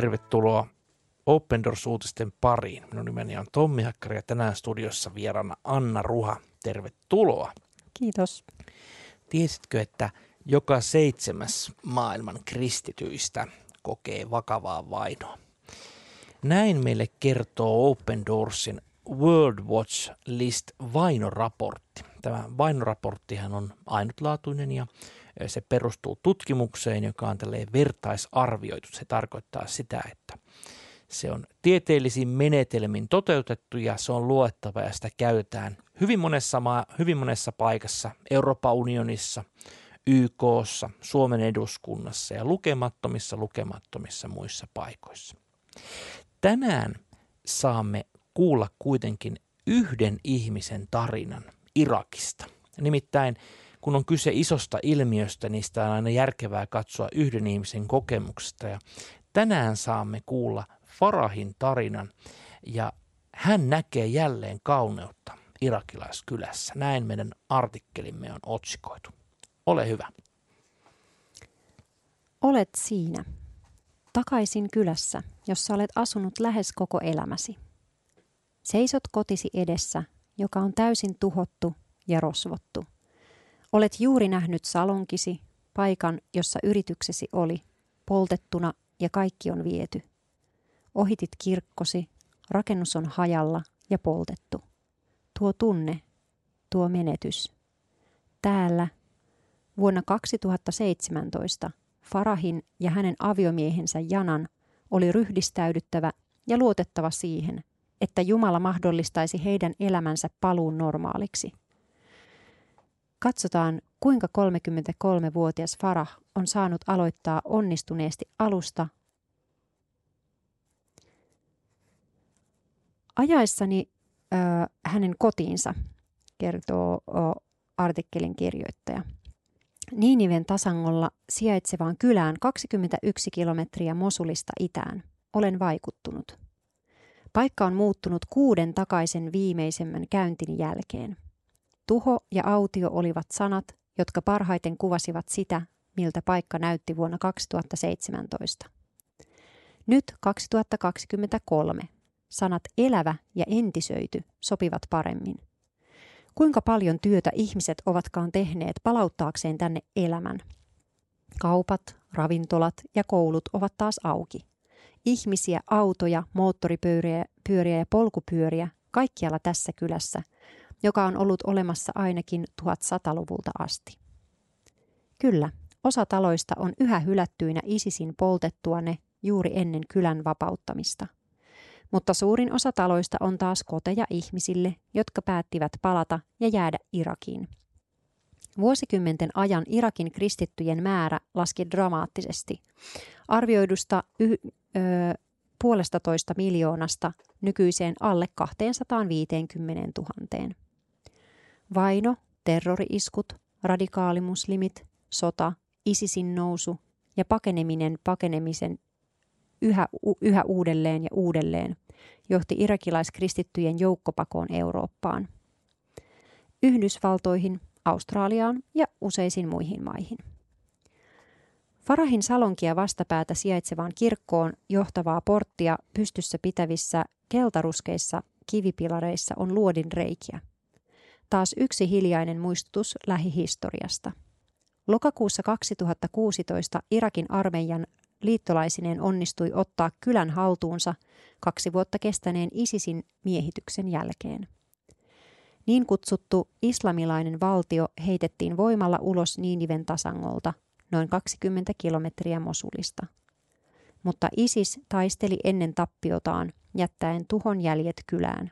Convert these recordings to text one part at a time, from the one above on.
tervetuloa Open Doors-uutisten pariin. Minun nimeni on Tommi Hakkari ja tänään studiossa vieraana Anna Ruha. Tervetuloa. Kiitos. Tiesitkö, että joka seitsemäs maailman kristityistä kokee vakavaa vainoa? Näin meille kertoo Open Doorsin World Watch List vainoraportti. Tämä vainoraporttihan on ainutlaatuinen ja se perustuu tutkimukseen, joka on tälleen vertaisarvioitu. Se tarkoittaa sitä, että se on tieteellisiin menetelmin toteutettu ja se on luettava ja sitä käytetään hyvin monessa, maa, hyvin monessa paikassa, Euroopan unionissa, YKssa, Suomen eduskunnassa ja lukemattomissa lukemattomissa muissa paikoissa. Tänään saamme kuulla kuitenkin yhden ihmisen tarinan Irakista. Nimittäin kun on kyse isosta ilmiöstä, niistä on aina järkevää katsoa yhden ihmisen kokemuksesta. Ja tänään saamme kuulla Farahin tarinan ja hän näkee jälleen kauneutta irakilaiskylässä. Näin meidän artikkelimme on otsikoitu. Ole hyvä. Olet siinä, takaisin kylässä, jossa olet asunut lähes koko elämäsi. Seisot kotisi edessä, joka on täysin tuhottu ja rosvottu. Olet juuri nähnyt salonkisi, paikan, jossa yrityksesi oli, poltettuna ja kaikki on viety. Ohitit kirkkosi, rakennus on hajalla ja poltettu. Tuo tunne, tuo menetys. Täällä vuonna 2017 Farahin ja hänen aviomiehensä Janan oli ryhdistäydyttävä ja luotettava siihen, että Jumala mahdollistaisi heidän elämänsä paluun normaaliksi. Katsotaan, kuinka 33-vuotias Farah on saanut aloittaa onnistuneesti alusta. Ajaessani ö, hänen kotiinsa, kertoo ö, artikkelin kirjoittaja. Niiniven tasangolla sijaitsevaan kylään 21 kilometriä Mosulista itään. Olen vaikuttunut. Paikka on muuttunut kuuden takaisen viimeisemmän käyntin jälkeen. Tuho ja autio olivat sanat, jotka parhaiten kuvasivat sitä, miltä paikka näytti vuonna 2017. Nyt 2023 sanat elävä ja entisöity sopivat paremmin. Kuinka paljon työtä ihmiset ovatkaan tehneet palauttaakseen tänne elämän? Kaupat, ravintolat ja koulut ovat taas auki. Ihmisiä, autoja, moottoripyöriä pyöriä ja polkupyöriä kaikkialla tässä kylässä, joka on ollut olemassa ainakin 1100-luvulta asti. Kyllä, osa taloista on yhä hylättyinä ISISin poltettua ne juuri ennen kylän vapauttamista. Mutta suurin osa taloista on taas koteja ihmisille, jotka päättivät palata ja jäädä Irakiin. Vuosikymmenten ajan Irakin kristittyjen määrä laski dramaattisesti. Arvioidusta y- ö, puolesta toista miljoonasta nykyiseen alle 250 000. Vaino, terrori-iskut, radikaalimuslimit, sota, ISISin nousu ja pakeneminen pakenemisen yhä, yhä uudelleen ja uudelleen johti irakilaiskristittyjen joukkopakoon Eurooppaan, Yhdysvaltoihin, Australiaan ja useisiin muihin maihin. Farahin salonkia vastapäätä sijaitsevaan kirkkoon johtavaa porttia pystyssä pitävissä keltaruskeissa kivipilareissa on luodin reikiä. Taas yksi hiljainen muistutus lähihistoriasta. Lokakuussa 2016 Irakin armeijan liittolaisineen onnistui ottaa kylän haltuunsa kaksi vuotta kestäneen ISISin miehityksen jälkeen. Niin kutsuttu islamilainen valtio heitettiin voimalla ulos Niiniven tasangolta – noin 20 kilometriä Mosulista. Mutta ISIS taisteli ennen tappiotaan, jättäen tuhon jäljet kylään.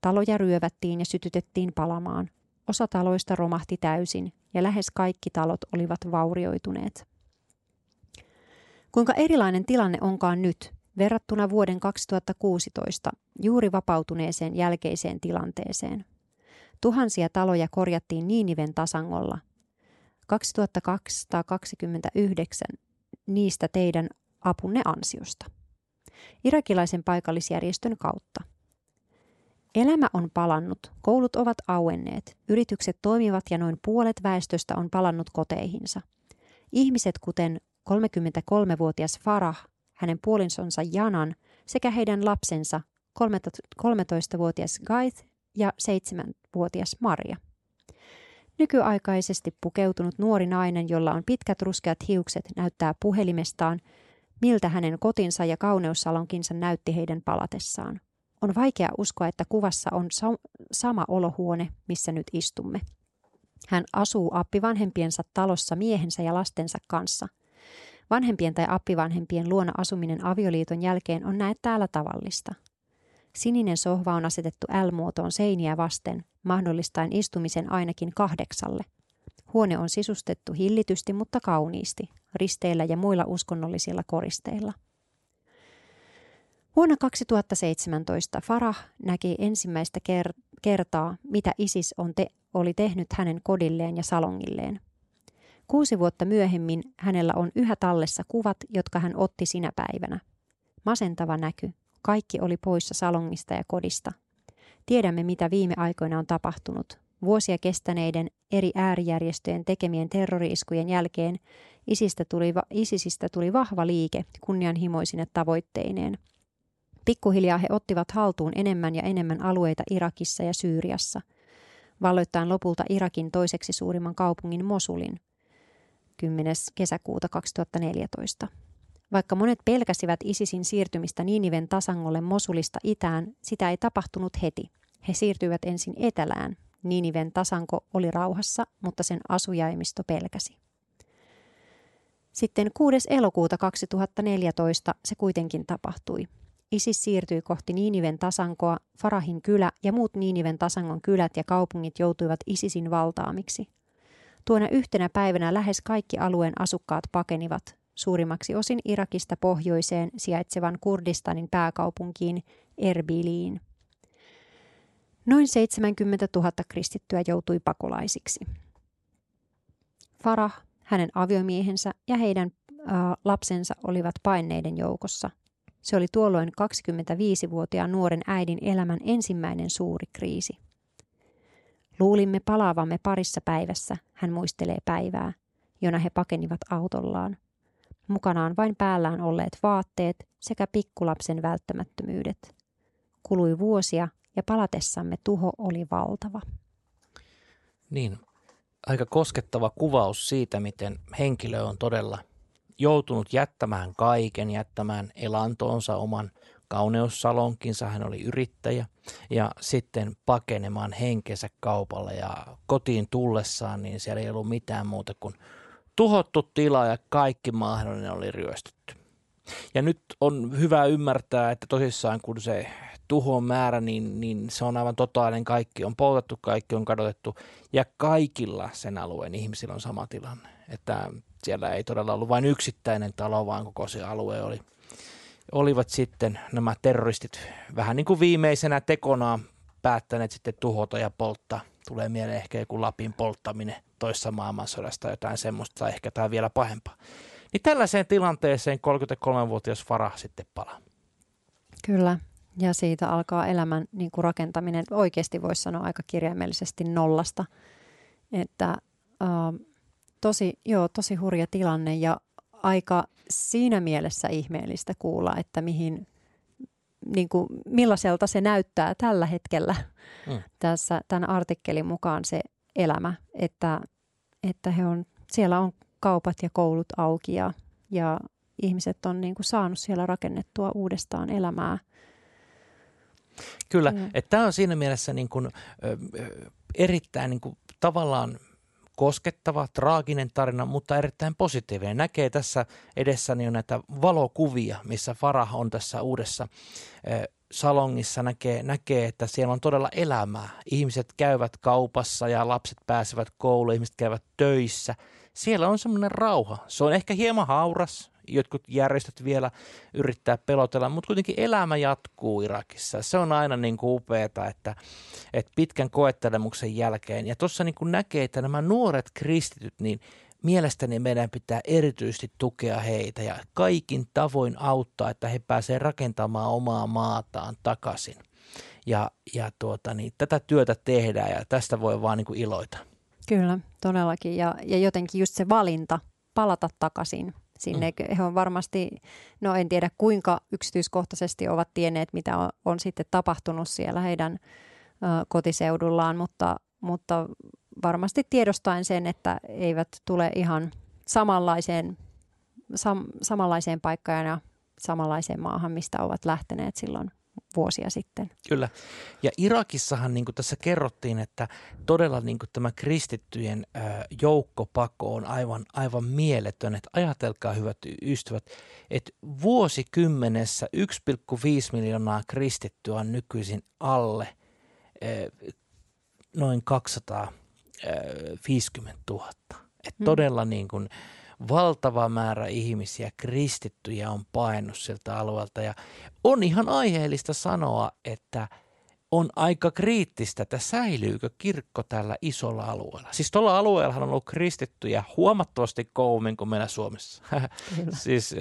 Taloja ryövättiin ja sytytettiin palamaan. Osa taloista romahti täysin ja lähes kaikki talot olivat vaurioituneet. Kuinka erilainen tilanne onkaan nyt verrattuna vuoden 2016 juuri vapautuneeseen jälkeiseen tilanteeseen. Tuhansia taloja korjattiin Niiniven tasangolla 2229 niistä teidän apunne ansiosta. Irakilaisen paikallisjärjestön kautta. Elämä on palannut, koulut ovat auenneet, yritykset toimivat ja noin puolet väestöstä on palannut koteihinsa. Ihmiset kuten 33-vuotias Farah, hänen puolinsonsa Janan sekä heidän lapsensa 13-vuotias Gaith ja 7-vuotias Maria. Nykyaikaisesti pukeutunut nuori nainen, jolla on pitkät ruskeat hiukset, näyttää puhelimestaan, miltä hänen kotinsa ja kauneussalonkinsa näytti heidän palatessaan. On vaikea uskoa, että kuvassa on sa- sama olohuone, missä nyt istumme. Hän asuu appivanhempiensa talossa miehensä ja lastensa kanssa. Vanhempien tai appivanhempien luona asuminen avioliiton jälkeen on näet täällä tavallista. Sininen sohva on asetettu L-muotoon seiniä vasten, mahdollistaen istumisen ainakin kahdeksalle. Huone on sisustettu hillitysti, mutta kauniisti, risteillä ja muilla uskonnollisilla koristeilla. Vuonna 2017 Farah näki ensimmäistä ker- kertaa, mitä ISIS on te- oli tehnyt hänen kodilleen ja salongilleen. Kuusi vuotta myöhemmin hänellä on yhä tallessa kuvat, jotka hän otti sinä päivänä. Masentava näky. Kaikki oli poissa salongista ja kodista. Tiedämme, mitä viime aikoina on tapahtunut. Vuosia kestäneiden eri äärijärjestöjen tekemien terroriiskujen jälkeen ISISistä tuli, ISISistä tuli vahva liike kunnianhimoisine tavoitteineen. Pikkuhiljaa he ottivat haltuun enemmän ja enemmän alueita Irakissa ja Syyriassa, valloittain lopulta Irakin toiseksi suurimman kaupungin Mosulin 10. kesäkuuta 2014. Vaikka monet pelkäsivät ISISin siirtymistä Niiniven tasangolle Mosulista itään, sitä ei tapahtunut heti. He siirtyivät ensin etelään. Niiniven tasanko oli rauhassa, mutta sen asujaimisto pelkäsi. Sitten 6. elokuuta 2014 se kuitenkin tapahtui. ISIS siirtyi kohti Niiniven tasankoa, Farahin kylä ja muut Niiniven tasangon kylät ja kaupungit joutuivat ISISin valtaamiksi. Tuona yhtenä päivänä lähes kaikki alueen asukkaat pakenivat, suurimmaksi osin Irakista pohjoiseen sijaitsevan Kurdistanin pääkaupunkiin Erbiliin. Noin 70 000 kristittyä joutui pakolaisiksi. Farah, hänen aviomiehensä ja heidän lapsensa olivat paineiden joukossa. Se oli tuolloin 25-vuotiaan nuoren äidin elämän ensimmäinen suuri kriisi. Luulimme palaavamme parissa päivässä, hän muistelee päivää, jona he pakenivat autollaan. Mukanaan vain päällään olleet vaatteet sekä pikkulapsen välttämättömyydet. Kului vuosia ja palatessamme tuho oli valtava. Niin, aika koskettava kuvaus siitä, miten henkilö on todella joutunut jättämään kaiken, jättämään elantoonsa oman kauneussalonkinsa, hän oli yrittäjä, ja sitten pakenemaan henkensä kaupalla ja kotiin tullessaan, niin siellä ei ollut mitään muuta kuin tuhottu tila ja kaikki mahdollinen oli ryöstetty. Ja nyt on hyvä ymmärtää, että tosissaan kun se tuhon määrä, niin, niin se on aivan totaalinen. Kaikki on poltettu, kaikki on kadotettu ja kaikilla sen alueen ihmisillä on sama tilanne. Että siellä ei todella ollut vain yksittäinen talo, vaan koko se alue oli, olivat sitten nämä terroristit vähän niin kuin viimeisenä tekonaan päättäneet sitten tuhota ja polttaa. Tulee mieleen ehkä joku Lapin polttaminen toissa maailmansodasta, jotain semmoista tai ehkä tämä vielä pahempaa. Niin tällaiseen tilanteeseen 33-vuotias Farah sitten palaa. Kyllä, ja siitä alkaa elämän niin kuin rakentaminen, oikeasti voisi sanoa aika kirjaimellisesti nollasta. Että äh, tosi, joo, tosi hurja tilanne ja aika siinä mielessä ihmeellistä kuulla, että mihin, niin kuin, millaiselta se näyttää tällä hetkellä mm. tässä tämän artikkelin mukaan se elämä, että, että he on, siellä on kaupat ja koulut auki ja, ja ihmiset on niin kuin saanut siellä rakennettua uudestaan elämää. Kyllä, mm. että tämä on siinä mielessä niin kuin, ö, erittäin niin kuin, tavallaan koskettava, traaginen tarina, mutta erittäin positiivinen. Näkee tässä edessäni on näitä valokuvia, missä Farah on tässä uudessa salongissa näkee, näkee, että siellä on todella elämää. Ihmiset käyvät kaupassa ja lapset pääsevät kouluun, ihmiset käyvät töissä. Siellä on semmoinen rauha. Se on ehkä hieman hauras, jotkut järjestöt vielä yrittää pelotella, mutta kuitenkin elämä jatkuu Irakissa. Se on aina niin kuin upeata, että, että pitkän koettelemuksen jälkeen, ja tuossa niin näkee, että nämä nuoret kristityt, niin mielestäni meidän pitää erityisesti tukea heitä ja kaikin tavoin auttaa, että he pääsevät rakentamaan omaa maataan takaisin. Ja, ja tuota, niin, tätä työtä tehdään ja tästä voi vaan niin kuin iloita. Kyllä, todellakin. Ja, ja jotenkin just se valinta palata takaisin sinne. Mm. He on varmasti, no en tiedä kuinka yksityiskohtaisesti ovat tienneet, mitä on, on sitten tapahtunut siellä heidän ö, kotiseudullaan, mutta, mutta varmasti tiedostaen sen, että eivät tule ihan samanlaiseen, sam, samanlaiseen paikkaan ja samanlaiseen maahan, mistä ovat lähteneet silloin vuosia sitten. Kyllä. Ja Irakissahan niin kuin tässä kerrottiin, että todella niin kuin tämä kristittyjen joukkopako on aivan, aivan mieletön. Että ajatelkaa hyvät ystävät, että vuosikymmenessä 1,5 miljoonaa kristittyä on nykyisin alle noin 250 000. Että hmm. todella niin kuin, valtava määrä ihmisiä, kristittyjä on painut siltä alueelta ja on ihan aiheellista sanoa, että on aika kriittistä, että säilyykö kirkko tällä isolla alueella. Siis tuolla alueella on ollut kristittyjä huomattavasti kauemmin kuin meillä Suomessa. siis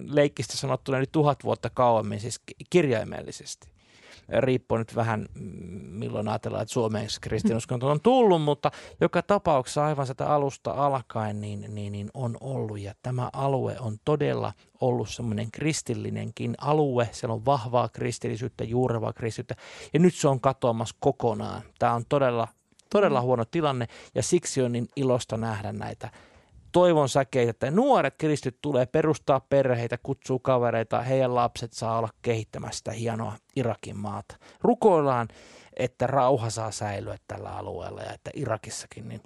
leikkistä sanottuna yli tuhat vuotta kauemmin, siis kirjaimellisesti riippuu nyt vähän milloin ajatellaan, että Suomeen kristinuskonto on tullut, mutta joka tapauksessa aivan sitä alusta alkaen niin, niin, niin on ollut. Ja tämä alue on todella ollut semmoinen kristillinenkin alue, siellä on vahvaa kristillisyyttä, juurevaa kristillisyyttä. Ja nyt se on katoamassa kokonaan. Tämä on todella, todella huono tilanne ja siksi on niin ilosta nähdä näitä toivon säkeitä, että nuoret kristit tulee perustaa perheitä, kutsuu kavereita, heidän lapset saa olla kehittämässä sitä hienoa Irakin maata. Rukoillaan, että rauha saa säilyä tällä alueella ja että Irakissakin niin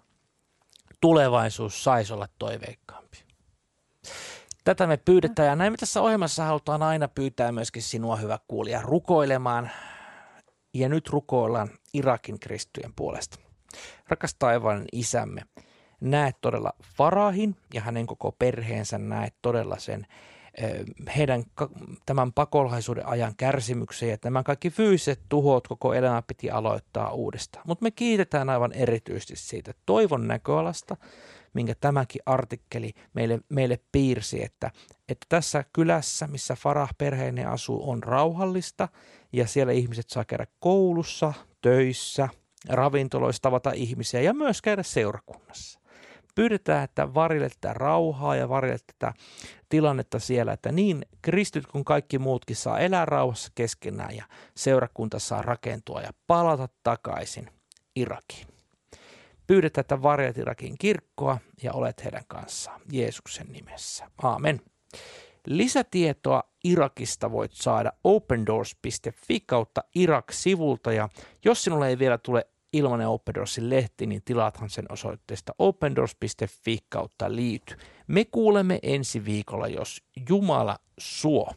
tulevaisuus saisi olla toiveikkaampi. Tätä me pyydetään ja näin me tässä ohjelmassa halutaan aina pyytää myöskin sinua hyvä kuulija rukoilemaan. Ja nyt rukoillaan Irakin kristyjen puolesta. Rakas taivaan isämme, näet todella Farahin ja hänen koko perheensä, näet todella sen heidän tämän pakolaisuuden ajan kärsimyksen ja tämän kaikki fyysiset tuhot koko elämä piti aloittaa uudestaan. Mutta me kiitetään aivan erityisesti siitä toivon näköalasta, minkä tämäkin artikkeli meille, meille piirsi, että, että tässä kylässä, missä Farah perheenne asuu, on rauhallista ja siellä ihmiset saa käydä koulussa, töissä, ravintoloissa tavata ihmisiä ja myös käydä seurakunnassa pyydetään, että varjelette rauhaa ja varjelette tätä tilannetta siellä, että niin kristit kuin kaikki muutkin saa elää rauhassa keskenään ja seurakunta saa rakentua ja palata takaisin Irakiin. Pyydetään, että varjelet Irakin kirkkoa ja olet heidän kanssaan Jeesuksen nimessä. Aamen. Lisätietoa Irakista voit saada opendoors.fi kautta Irak-sivulta ja jos sinulle ei vielä tule ilmanen Open Doorsin lehti, niin tilaathan sen osoitteesta opendoors.fi kautta liity. Me kuulemme ensi viikolla, jos Jumala suo.